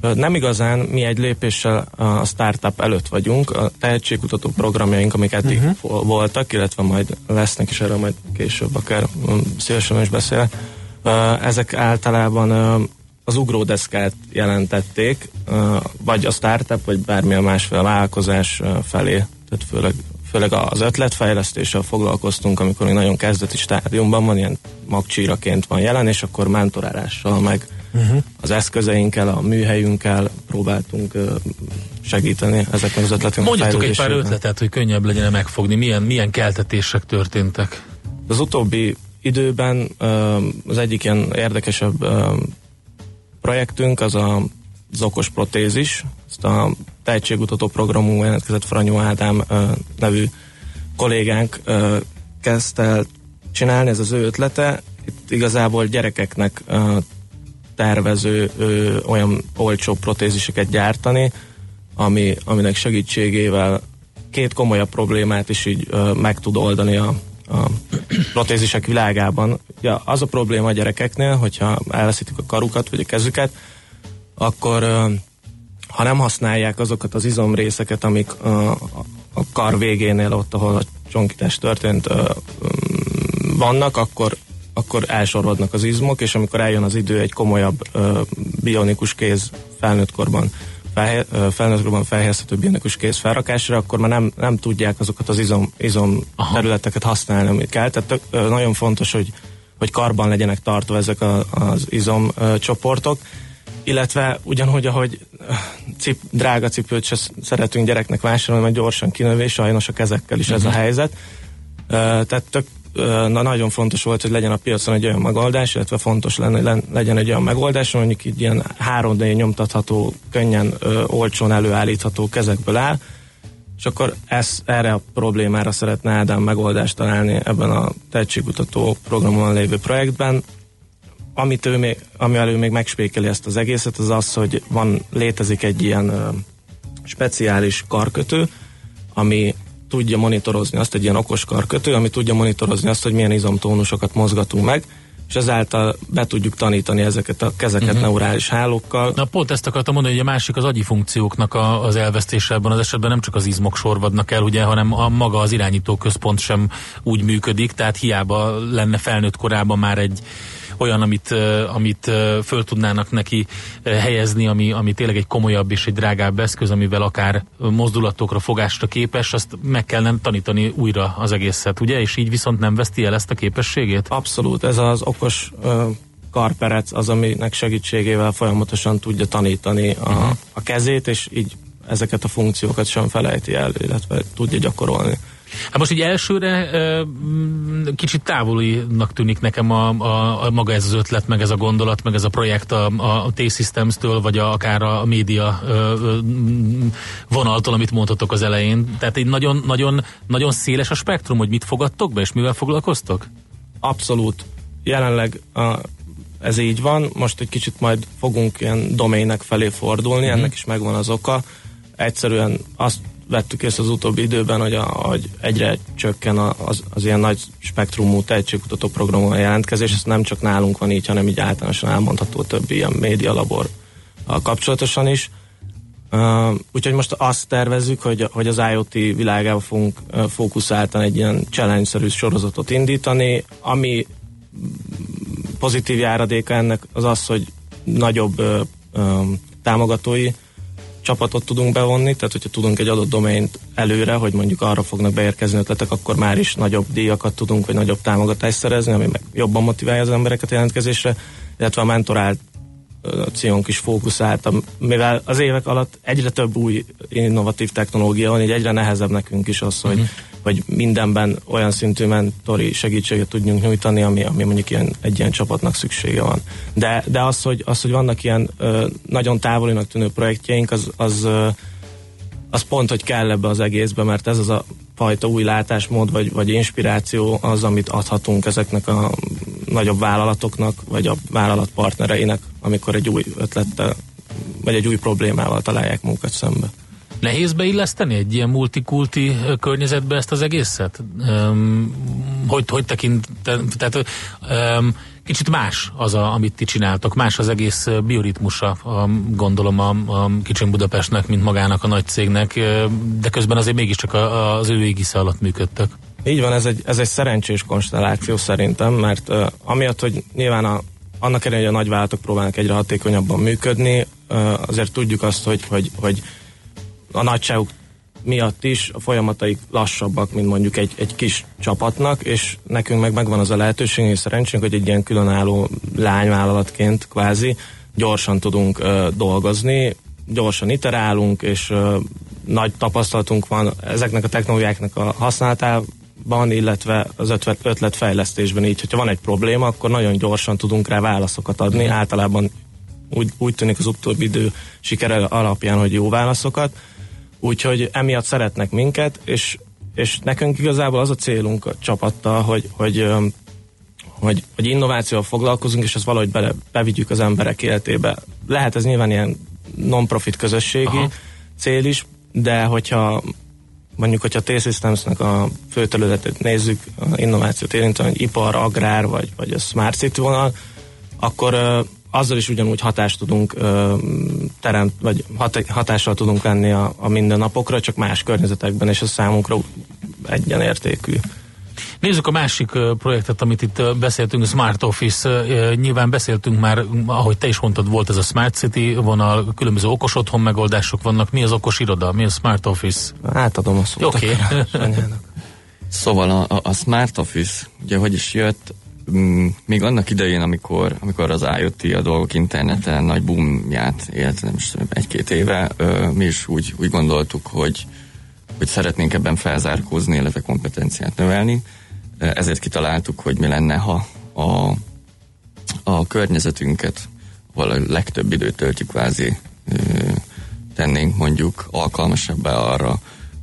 Speaker 15: Nem igazán, mi egy lépéssel a startup előtt vagyunk. A tehetségkutató programjaink, amik eddig uh-huh. voltak, illetve majd lesznek is erről majd később akár szívesen is beszél. Ezek általában az ugródeszkát jelentették, vagy a startup, vagy bármilyen másféle vállalkozás felé, tehát főleg, főleg az ötletfejlesztéssel foglalkoztunk, amikor még nagyon kezdeti stádiumban van, ilyen magcsíraként van jelen, és akkor mentorálással meg uh-huh. az eszközeinkkel, a műhelyünkkel próbáltunk segíteni ezeken az ötleteken.
Speaker 3: Mondjatok egy pár ötletet, hogy könnyebb legyen megfogni, milyen, milyen keltetések történtek.
Speaker 15: Az utóbbi időben az egyik ilyen érdekesebb projektünk az a, az okos protézis, ezt a tehetségutató programú jelentkezett Franyó Ádám nevű kollégánk kezdte el csinálni, ez az ő ötlete. Itt igazából gyerekeknek tervező ö, olyan olcsó protéziseket gyártani, ami, aminek segítségével két komolyabb problémát is így ö, meg tud oldani a, a protézisek világában. Ja, az a probléma a gyerekeknél, hogyha elveszítik a karukat vagy a kezüket, akkor ö, ha nem használják azokat az izomrészeket, amik a, a kar végénél, ott, ahol a csonkítás történt, ö, mm, vannak, akkor akkor elsorvadnak az izmok, és amikor eljön az idő egy komolyabb ö, bionikus kéz felnőtt korban felhe, ö, felnőtt korban felhelyezhető bionikus kéz felrakásra, akkor már nem, nem tudják azokat az izom, izom területeket használni, amit kell. Tehát tök, ö, nagyon fontos, hogy, hogy karban legyenek tartva ezek a, az izom ö, csoportok, illetve ugyanúgy, ahogy cip, drága cipőt se szeretünk gyereknek vásárolni, mert gyorsan kinövés, sajnos a kezekkel is ez a helyzet. Ö, tehát tök na, nagyon fontos volt, hogy legyen a piacon egy olyan megoldás, illetve fontos lenne, hogy legyen egy olyan megoldás, mondjuk így ilyen 3D nyomtatható, könnyen, ö, olcsón előállítható kezekből áll, és akkor ez, erre a problémára szeretne Ádám megoldást találni ebben a tehetségkutató programon lévő projektben. Amit ő még, amivel ő még megspékeli ezt az egészet, az az, hogy van, létezik egy ilyen ö, speciális karkötő, ami tudja monitorozni azt, egy ilyen okos karkötő, ami tudja monitorozni azt, hogy milyen izomtónusokat mozgatunk meg, és ezáltal be tudjuk tanítani ezeket a kezeket uh-huh. neurális hálókkal.
Speaker 3: Na pont ezt akartam mondani, hogy a másik az agyi funkcióknak a, az elvesztése ebben az esetben nem csak az izmok sorvadnak el, ugye, hanem a maga az irányító központ sem úgy működik, tehát hiába lenne felnőtt korában már egy olyan, amit, amit föl tudnának neki helyezni, ami, ami tényleg egy komolyabb és egy drágább eszköz, amivel akár mozdulatokra, fogásra képes, azt meg kellene tanítani újra az egészet, ugye? És így viszont nem veszti el ezt a képességét?
Speaker 15: Abszolút, ez az okos karperec az, aminek segítségével folyamatosan tudja tanítani a, uh-huh. a kezét, és így ezeket a funkciókat sem felejti el, illetve tudja gyakorolni.
Speaker 3: Hát most így elsőre mm, kicsit távolinak tűnik nekem a, a, a maga ez az ötlet, meg ez a gondolat, meg ez a projekt a, a T-Systems-től, vagy a, akár a média mm, vonaltól, amit mondhatok az elején. Tehát egy nagyon, nagyon, nagyon széles a spektrum, hogy mit fogadtok be, és mivel foglalkoztok?
Speaker 15: Abszolút. Jelenleg a, ez így van, most egy kicsit majd fogunk ilyen domének felé fordulni,
Speaker 3: Mhm.
Speaker 15: uh-huh. ennek is megvan az oka. Egyszerűen azt vettük észre az utóbbi időben, hogy, a, hogy egyre csökken az, az ilyen nagy spektrumú tehetségkutató programon jelentkezés, ez nem csak nálunk van így, hanem így általánosan elmondható többi ilyen médialabor kapcsolatosan is. Uh, úgyhogy most azt tervezzük, hogy, hogy az IoT világába fogunk uh, fókuszáltan egy ilyen challenge-szerű sorozatot indítani, ami pozitív járadéka ennek az az, hogy nagyobb ö, ö, támogatói csapatot tudunk bevonni, tehát hogyha tudunk egy adott domaint előre, hogy mondjuk arra fognak beérkezni ötletek, akkor már is nagyobb díjakat tudunk, vagy nagyobb támogatást szerezni, ami meg jobban motiválja az embereket a jelentkezésre, illetve a mentorált ciónk is fókuszáltam, mivel az évek alatt egyre több új innovatív technológia van, így egyre nehezebb nekünk is az, hogy, hogy mindenben olyan szintű mentori segítséget tudjunk nyújtani, ami, ami mondjuk ilyen, egy ilyen csapatnak szüksége van. De, de az, hogy, az, hogy vannak ilyen ö, nagyon távolinak tűnő projektjeink, az, az, ö, az pont, hogy kell ebbe az egészbe, mert ez az a fajta új látásmód, vagy, vagy inspiráció az, amit adhatunk ezeknek a nagyobb vállalatoknak, vagy a vállalat partnereinek, amikor egy új ötlettel, vagy egy új problémával találják munkat szembe.
Speaker 3: Nehéz beilleszteni egy ilyen multikulti környezetbe ezt az egészet? Um, hogy, hogy tekint, tehát um, kicsit más az, a, amit ti csináltok, más az egész bioritmusa, a, gondolom a, a Kicsin Budapestnek, mint magának a nagy cégnek, de közben azért mégiscsak a, az ő égisze alatt működtök.
Speaker 15: Így van, ez egy, ez egy szerencsés konstelláció szerintem, mert uh, amiatt, hogy nyilván a, annak ellenére, hogy a nagyvállalatok próbálnak egyre hatékonyabban működni, uh, azért tudjuk azt, hogy, hogy, hogy a nagyságuk miatt is a folyamataik lassabbak, mint mondjuk egy, egy kis csapatnak, és nekünk meg megvan az a lehetőség és szerencsénk, hogy egy ilyen különálló lányvállalatként kvázi gyorsan tudunk uh, dolgozni, gyorsan iterálunk, és uh, nagy tapasztalatunk van ezeknek a technológiáknak a használatában, illetve az ötlet, ötletfejlesztésben így, hogyha van egy probléma, akkor nagyon gyorsan tudunk rá válaszokat adni, általában úgy, úgy tűnik az utóbbi idő sikere alapján, hogy jó válaszokat, úgyhogy emiatt szeretnek minket, és és nekünk igazából az a célunk a csapattal, hogy, hogy, hogy, hogy innovációval foglalkozunk, és ezt valahogy bele, bevigyük az emberek életébe. Lehet ez nyilván ilyen non-profit közösségi Aha. cél is, de hogyha mondjuk, hogyha T-Systemsnek a fő területét nézzük, a innovációt érintően, hogy ipar, agrár, vagy, vagy a smart city vonal, akkor azzal is ugyanúgy hatást tudunk ö, teremt, vagy hat, hatással tudunk lenni a, a mindennapokra, csak más környezetekben, és ez számunkra egyenértékű.
Speaker 3: Nézzük a másik projektet, amit itt beszéltünk, a Smart Office. Nyilván beszéltünk már, ahogy te is mondtad, volt ez a Smart City vonal, különböző okos otthon megoldások vannak. Mi az okos iroda? Mi a Smart Office?
Speaker 15: Átadom a szót.
Speaker 3: Oké.
Speaker 16: Szóval a, a, Smart Office, ugye hogy is jött, még annak idején, amikor, amikor az IoT, a dolgok interneten nagy boomját élt, nem is egy-két éve, mi is úgy, úgy gondoltuk, hogy, hogy szeretnénk ebben felzárkózni, illetve kompetenciát növelni. Ezért kitaláltuk, hogy mi lenne, ha a, a környezetünket, ahol a legtöbb időt töltjük kvázi, tennénk mondjuk alkalmasabbá arra,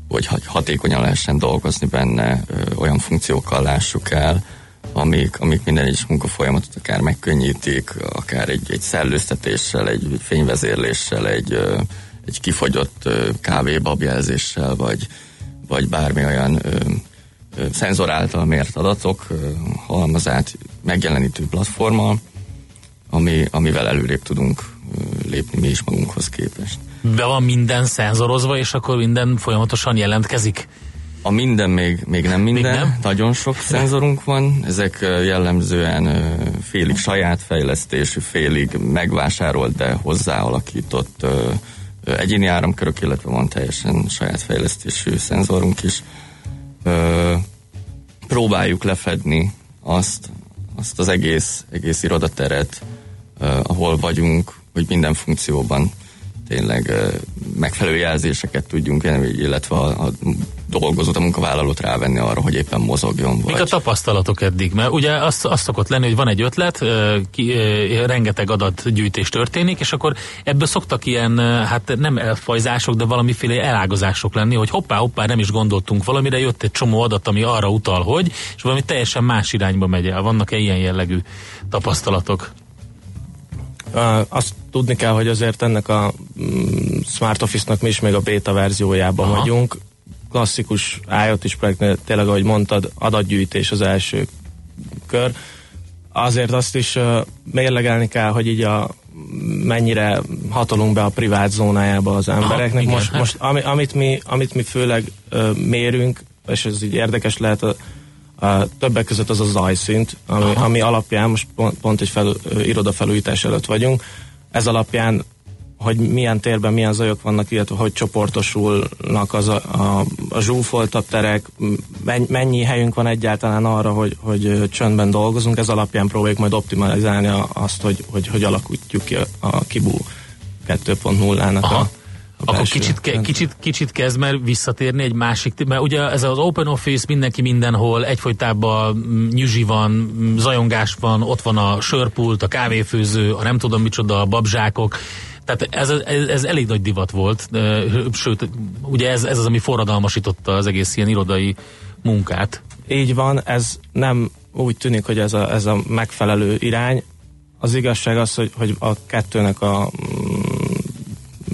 Speaker 16: hogy ha- hatékonyan lehessen dolgozni benne, olyan funkciókkal lássuk el, amik, amik minden egyes munkafolyamatot akár megkönnyítik, akár egy, egy szellőztetéssel, egy, egy fényvezérléssel, egy, egy kifagyott kávébabjelzéssel, vagy, vagy bármi olyan ö, ö, szenzor által mért adatok ö, halmazát megjelenítő platformmal, ami, amivel előrébb tudunk lépni mi is magunkhoz képest.
Speaker 3: Be van minden szenzorozva, és akkor minden folyamatosan jelentkezik?
Speaker 16: A minden még, még nem minden,
Speaker 3: Még nem?
Speaker 16: nagyon sok szenzorunk van, ezek jellemzően félig saját fejlesztésű, félig megvásárolt, de hozzáalakított egyéni áramkörök, illetve van teljesen saját fejlesztésű szenzorunk is. Próbáljuk lefedni azt, azt az egész, egész irodateret, ahol vagyunk, hogy minden funkcióban tényleg megfelelő jelzéseket tudjunk, illetve a, a dolgozót, a munkavállalót rávenni arra, hogy éppen mozogjon.
Speaker 3: Mik
Speaker 16: Vagy
Speaker 3: a tapasztalatok eddig? Mert ugye az, az szokott lenni, hogy van egy ötlet, ki, rengeteg adatgyűjtés történik, és akkor ebből szoktak ilyen, hát nem elfajzások, de valamiféle elágazások lenni, hogy hoppá, hoppá, nem is gondoltunk valamire, jött egy csomó adat, ami arra utal, hogy, és valami teljesen más irányba megy el. Vannak-e ilyen jellegű tapasztalatok?
Speaker 15: Azt tudni kell, hogy azért ennek a mm, Smart Office-nak mi is még a beta verziójában
Speaker 3: Aha.
Speaker 15: vagyunk. Klasszikus IoT is projektnél tényleg, ahogy mondtad, adatgyűjtés az első kör. Azért azt is mérlegelni kell, hogy így a mennyire hatolunk be a privát zónájába az embereknek.
Speaker 3: igen,
Speaker 15: most,
Speaker 3: hát.
Speaker 15: most ami, amit, mi, amit mi főleg uh, mérünk, és ez így érdekes lehet, a, többek között az a zajszint, ami, ami alapján most pont, pont egy fel, irodafelújítás előtt vagyunk. Ez alapján, hogy milyen térben milyen zajok vannak, illetve hogy csoportosulnak az a, a, a zsúfoltabb terek, mennyi, mennyi helyünk van egyáltalán arra, hogy, hogy csöndben dolgozunk, ez alapján próbáljuk majd optimalizálni azt, hogy, hogy, hogy alakítjuk ki a, a Kibu 2.0-nak a, a
Speaker 3: Akkor kicsit, ke, kicsit, kicsit kezd már visszatérni egy másik, mert ugye ez az Open Office mindenki mindenhol, egyfolytában mm, nyüzsi van, mm, zajongás van, ott van a sörpult, a kávéfőző, a nem tudom micsoda, a babzsákok, tehát ez, ez, ez elég nagy divat volt, sőt, ugye ez, ez az, ami forradalmasította az egész ilyen irodai munkát.
Speaker 15: Így van, ez nem úgy tűnik, hogy ez a, ez a megfelelő irány. Az igazság az, hogy, hogy a kettőnek a mm,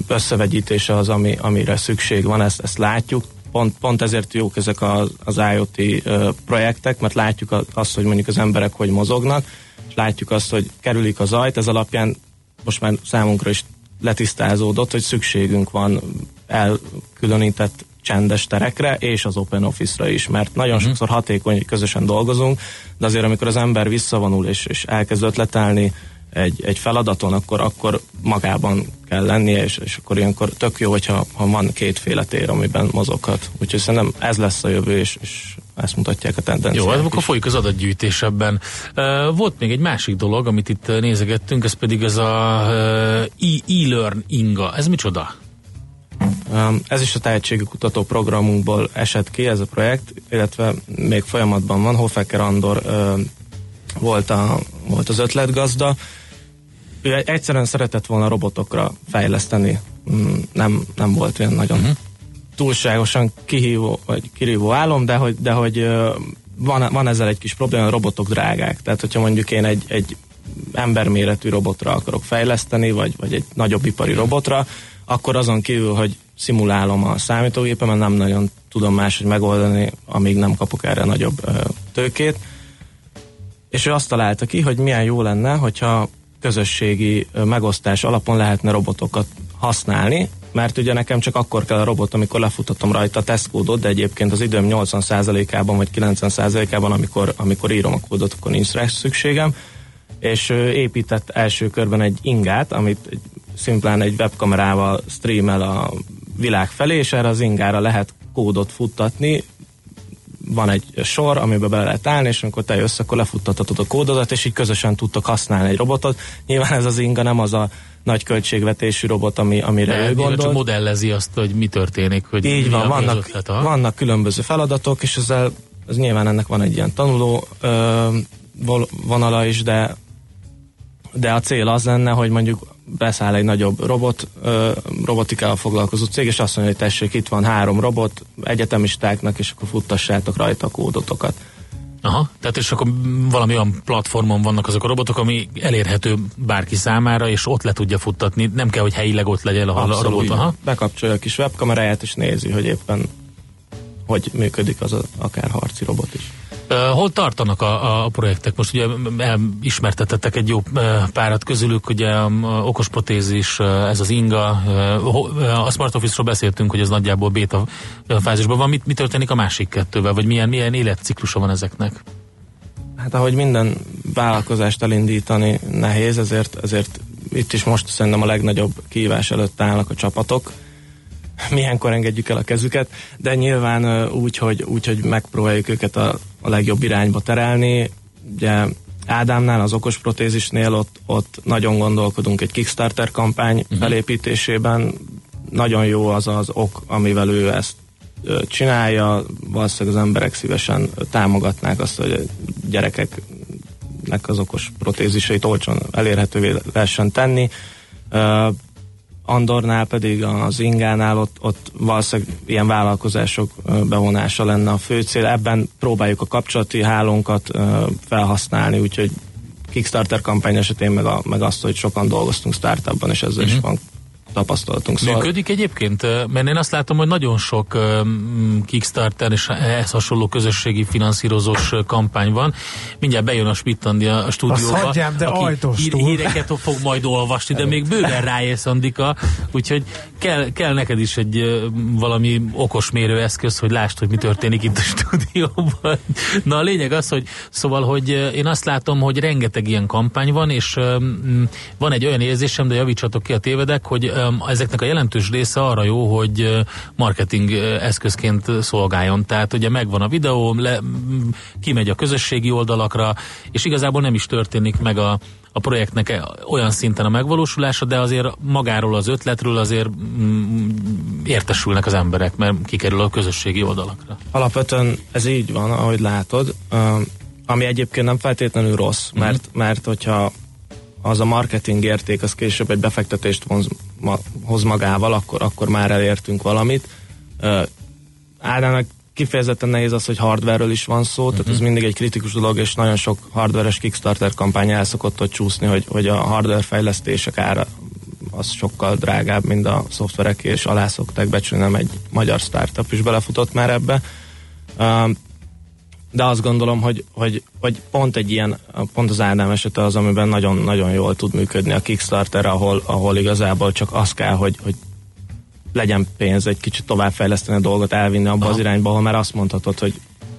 Speaker 15: összevegyítése az, ami, amire szükség van, ezt, ezt látjuk. Pont, pont ezért jók ezek az, az IoT projektek, mert látjuk azt, hogy mondjuk az emberek hogy mozognak, és látjuk azt, hogy kerülik a zajt, ez alapján most már számunkra is letisztázódott, hogy szükségünk van elkülönített csendes terekre, és az Open Office-ra is, mert nagyon uh-huh. sokszor hatékony, hogy közösen dolgozunk, de azért amikor az ember visszavonul és, és elkezd ötletelni egy, egy feladaton, akkor, akkor magában kell lennie, és, és akkor ilyenkor tök jó, hogyha ha van kétféle tér, amiben mozoghat. Úgyhogy szerintem ez lesz a jövő, és, és ezt mutatják a tendenciák
Speaker 3: Jó, hát akkor folyik az adatgyűjtés ebben. Volt még egy másik dolog, amit itt nézegettünk, ez pedig ez a uh, e- e-learning-a. Ez micsoda?
Speaker 15: Ez is a tehetségkutató programunkból esett ki, ez a projekt, illetve még folyamatban van. Hofecker Andor volt, a, volt az ötletgazda. Ő egyszerűen szeretett volna robotokra fejleszteni. Mm, nem, nem volt olyan nagyon uh-huh. túlságosan kihívó, vagy kirívó álom, de hogy, de hogy van, van ezzel egy kis probléma, a robotok drágák. Tehát, hogyha mondjuk én egy, egy emberméretű robotra akarok fejleszteni, vagy, vagy egy nagyobb ipari robotra, akkor azon kívül, hogy szimulálom a számítógépemen, nem nagyon tudom máshogy megoldani, amíg nem kapok erre nagyobb ö, tőkét. És ő azt találta ki, hogy milyen jó lenne, hogyha közösségi megosztás alapon lehetne robotokat használni, mert ugye nekem csak akkor kell a robot, amikor lefutatom rajta a tesztkódot, de egyébként az időm 80%-ában vagy 90%-ában, amikor, amikor írom a kódot, akkor nincs rá szükségem. És épített első körben egy ingát, amit szimplán egy webkamerával streamel a világ felé, és erre az ingára lehet kódot futtatni, van egy sor, amiben bele lehet állni, és amikor te jössz, akkor lefuttathatod a kódodat, és így közösen tudtok használni egy robotot. Nyilván ez az inga nem az a nagy költségvetésű robot, ami, amire
Speaker 3: De
Speaker 15: ő gondol.
Speaker 3: csak modellezi azt, hogy mi történik. Hogy
Speaker 15: Így van, vannak,
Speaker 3: ötlet,
Speaker 15: vannak különböző feladatok, és ezzel ez nyilván ennek van egy ilyen tanuló ö, vonala is, de de a cél az lenne, hogy mondjuk beszáll egy nagyobb robot, robotikával foglalkozó cég, és azt mondja, hogy tessék, itt van három robot egyetemistáknak, és akkor futtassátok rajta a kódotokat.
Speaker 3: Aha, tehát és akkor valami olyan platformon vannak azok a robotok, ami elérhető bárki számára, és ott le tudja futtatni. Nem kell, hogy helyileg ott legyen a, a robot. Aha.
Speaker 15: Bekapcsolja a kis webkameráját, és nézi, hogy éppen hogy működik az a, akár harci robot is.
Speaker 3: Hol tartanak a, a projektek? Most ugye ismertetettek egy jó párat közülük, ugye okos protézis, ez az inga, a Smart Office-ról beszéltünk, hogy ez nagyjából beta fázisban van. Mit, mi történik a másik kettővel, vagy milyen, milyen életciklusa van ezeknek?
Speaker 15: Hát ahogy minden vállalkozást elindítani nehéz, ezért, ezért itt is most szerintem a legnagyobb kihívás előtt állnak a csapatok. Milyenkor engedjük el a kezüket, de nyilván úgy, hogy, úgy, hogy megpróbáljuk őket a, a legjobb irányba terelni. Ugye Ádámnál, az okos protézisnél ott, ott nagyon gondolkodunk egy Kickstarter kampány uh-huh. felépítésében. Nagyon jó az az ok, amivel ő ezt csinálja, valószínűleg az emberek szívesen támogatnák azt, hogy a gyerekeknek az okos protéziseit olcsón elérhetővé lehessen tenni. Andornál pedig az Ingánál ott, ott valószínűleg ilyen vállalkozások bevonása lenne a fő cél. Ebben próbáljuk a kapcsolati hálónkat felhasználni, úgyhogy Kickstarter kampány esetén meg, a, meg azt, hogy sokan dolgoztunk startupban, és ezzel uh-huh. is van tapasztalatunk. Szóval
Speaker 3: Működik egyébként? Mert én azt látom, hogy nagyon sok Kickstarter és ehhez hasonló közösségi finanszírozós kampány van. Mindjárt bejön a Spittandi a stúdióba.
Speaker 2: Azt hagyjám, de
Speaker 3: aki hír, híreket fog majd olvasni, de még bőven ráérsz, Andika. Úgyhogy kell, kell neked is egy valami okos mérőeszköz, hogy lásd, hogy mi történik itt a stúdióban. Na a lényeg az, hogy szóval, hogy én azt látom, hogy rengeteg ilyen kampány van, és van egy olyan érzésem, de javítsatok ki a tévedek, hogy ezeknek a jelentős része arra jó, hogy marketing eszközként szolgáljon. Tehát ugye megvan a videó, le, kimegy a közösségi oldalakra, és igazából nem is történik meg a, a projektnek e- olyan szinten a megvalósulása, de azért magáról az ötletről azért mm, értesülnek az emberek, mert kikerül a közösségi oldalakra.
Speaker 15: Alapvetően ez így van, ahogy látod, ami egyébként nem feltétlenül rossz, mert, mert hogyha az a marketing érték, az később egy befektetést vonz, ma, hoz magával, akkor, akkor már elértünk valamit. Ö, Ádának kifejezetten nehéz az, hogy hardware is van szó, tehát ez mindig egy kritikus dolog, és nagyon sok hardveres Kickstarter kampány el szokott ott csúszni, hogy, hogy a hardware fejlesztések ára az sokkal drágább, mint a szoftverek, és alá szokták becsülni, nem egy magyar startup is belefutott már ebbe. Um, de azt gondolom, hogy, hogy, hogy pont egy ilyen, pont az Ádám esete az, amiben nagyon-nagyon jól tud működni a Kickstarter, ahol, ahol igazából csak az kell, hogy, hogy legyen pénz egy kicsit továbbfejleszteni a dolgot, elvinni abba az irányba, ahol már azt mondhatod, hogy,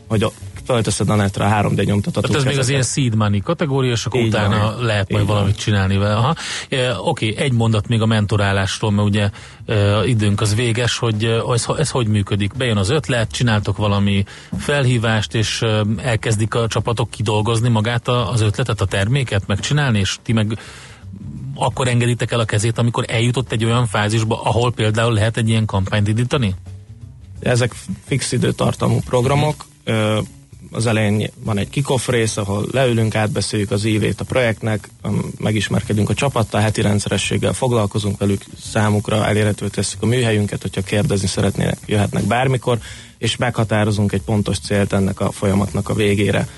Speaker 15: hogy fölteszed a netre a 3D nyomtatató
Speaker 3: Tehát ez még az ilyen seed money kategória, és akkor
Speaker 15: Így
Speaker 3: utána
Speaker 15: van.
Speaker 3: lehet majd
Speaker 15: Így van.
Speaker 3: valamit csinálni vele. Aha. E, Oké, egy mondat még a mentorálásról, mert ugye e, időnk az véges, hogy e, ez, ez hogy működik? Bejön az ötlet, csináltok valami felhívást, és e, elkezdik a csapatok kidolgozni magát a, az ötletet, a terméket, megcsinálni, és ti meg akkor engeditek el a kezét, amikor eljutott egy olyan fázisba, ahol például lehet egy ilyen kampányt indítani?
Speaker 15: Ezek fix időtartamú programok, az elején van egy kickoff rész, ahol leülünk, átbeszéljük az évét a projektnek, um, megismerkedünk a csapattal, heti rendszerességgel foglalkozunk velük, számukra elérhető tesszük a műhelyünket, hogyha kérdezni szeretnének, jöhetnek bármikor, és meghatározunk egy pontos célt ennek a folyamatnak a végére.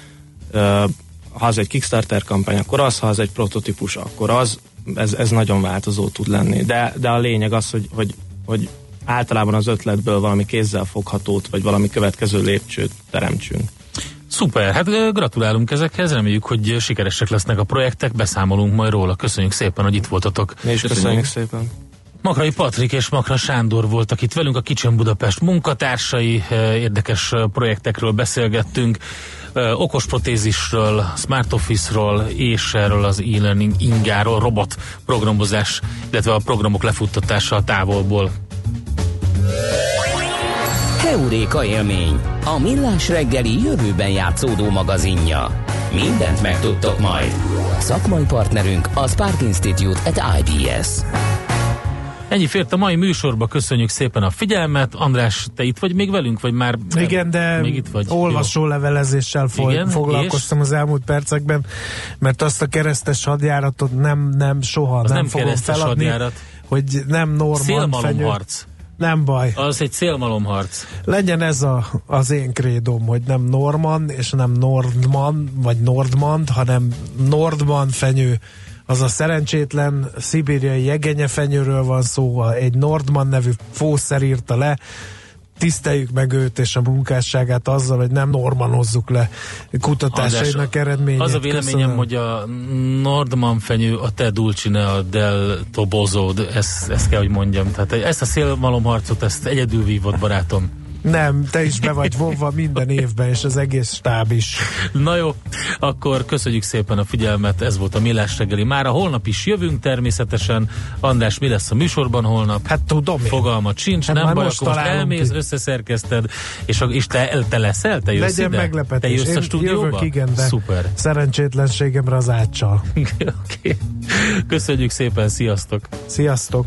Speaker 15: Ha az egy Kickstarter kampány, akkor az, ha az egy prototípus, akkor az, ez, ez nagyon változó tud lenni. De, de a lényeg az, hogy, hogy, hogy általában az ötletből valami kézzel foghatót, vagy valami következő lépcsőt teremtsünk.
Speaker 3: Szuper, hát gratulálunk ezekhez, reméljük, hogy sikeresek lesznek a projektek, beszámolunk majd róla. Köszönjük szépen, hogy itt voltatok.
Speaker 15: Mi is köszönjük szépen.
Speaker 3: Makrai Patrik és Makra Sándor voltak itt velünk, a Kicsen Budapest munkatársai, érdekes projektekről beszélgettünk, okos protézisről, smart office-ról és erről az e-learning ingáról, robot programozás, illetve a programok lefuttatása a távolból.
Speaker 6: Heuréka élmény, a millás reggeli jövőben játszódó magazinja. Mindent megtudtok majd. Szakmai partnerünk a Spark Institute at IBS.
Speaker 3: Ennyi fért a mai műsorba, köszönjük szépen a figyelmet. András, te itt vagy még velünk, vagy már
Speaker 2: Igen, de
Speaker 3: még itt vagy?
Speaker 2: olvasó levelezéssel fo-
Speaker 3: Igen,
Speaker 2: foglalkoztam az elmúlt percekben, mert azt a keresztes hadjáratot nem, nem soha
Speaker 3: Az
Speaker 2: nem,
Speaker 3: nem
Speaker 2: fogom feladni,
Speaker 3: hadjárat.
Speaker 2: hogy nem Norman fenyő.
Speaker 3: Szélmalomharc.
Speaker 2: Nem baj.
Speaker 3: Az egy szélmalomharc.
Speaker 2: Legyen ez a, az én krédom, hogy nem Norman, és nem Nordman, vagy Nordmand, hanem Nordman fenyő. Az a szerencsétlen szibériai jegenyefenyőről van szó, egy Nordman nevű fószer írta le, tiszteljük meg őt és a munkásságát azzal, hogy nem normanozzuk le kutatásainak eredményét.
Speaker 3: Az a véleményem,
Speaker 2: Köszönöm.
Speaker 3: hogy a Nordman fenyő, a te Dulcinea del Tobozód, ezt, ezt kell, hogy mondjam. Tehát ezt a szélmalomharcot, ezt egyedül vívott barátom.
Speaker 2: Nem, te is be vagy vonva minden évben, és az egész stáb is.
Speaker 3: Na jó, akkor köszönjük szépen a figyelmet, ez volt a Millás reggeli. Már a holnap is jövünk természetesen. András, mi lesz a műsorban holnap?
Speaker 2: Hát tudom én.
Speaker 3: Fogalmat sincs,
Speaker 2: Hát
Speaker 3: nem baj,
Speaker 2: most
Speaker 3: most elmész,
Speaker 2: ki.
Speaker 3: összeszerkezted, és, a, és te, te leszel? Te jössz
Speaker 2: Legyen
Speaker 3: ide?
Speaker 2: meglepetés.
Speaker 3: Te jössz a stúdióba?
Speaker 2: Jövök, igen, de
Speaker 3: Szuper.
Speaker 2: szerencsétlenségemre az átsal.
Speaker 3: okay. Köszönjük szépen, sziasztok!
Speaker 2: Sziasztok!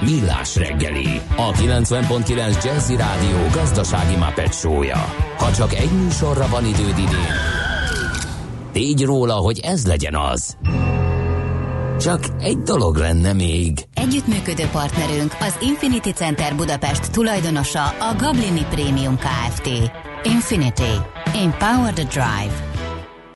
Speaker 6: Millás reggeli, a 90.9 Jazzy Rádió gazdasági Muppet show-ja. Ha csak egy műsorra van időd idén, tégy róla, hogy ez legyen az. Csak egy dolog lenne még.
Speaker 1: Együttműködő partnerünk az Infinity Center Budapest tulajdonosa a Gablini Premium Kft. Infinity. Empower the Drive.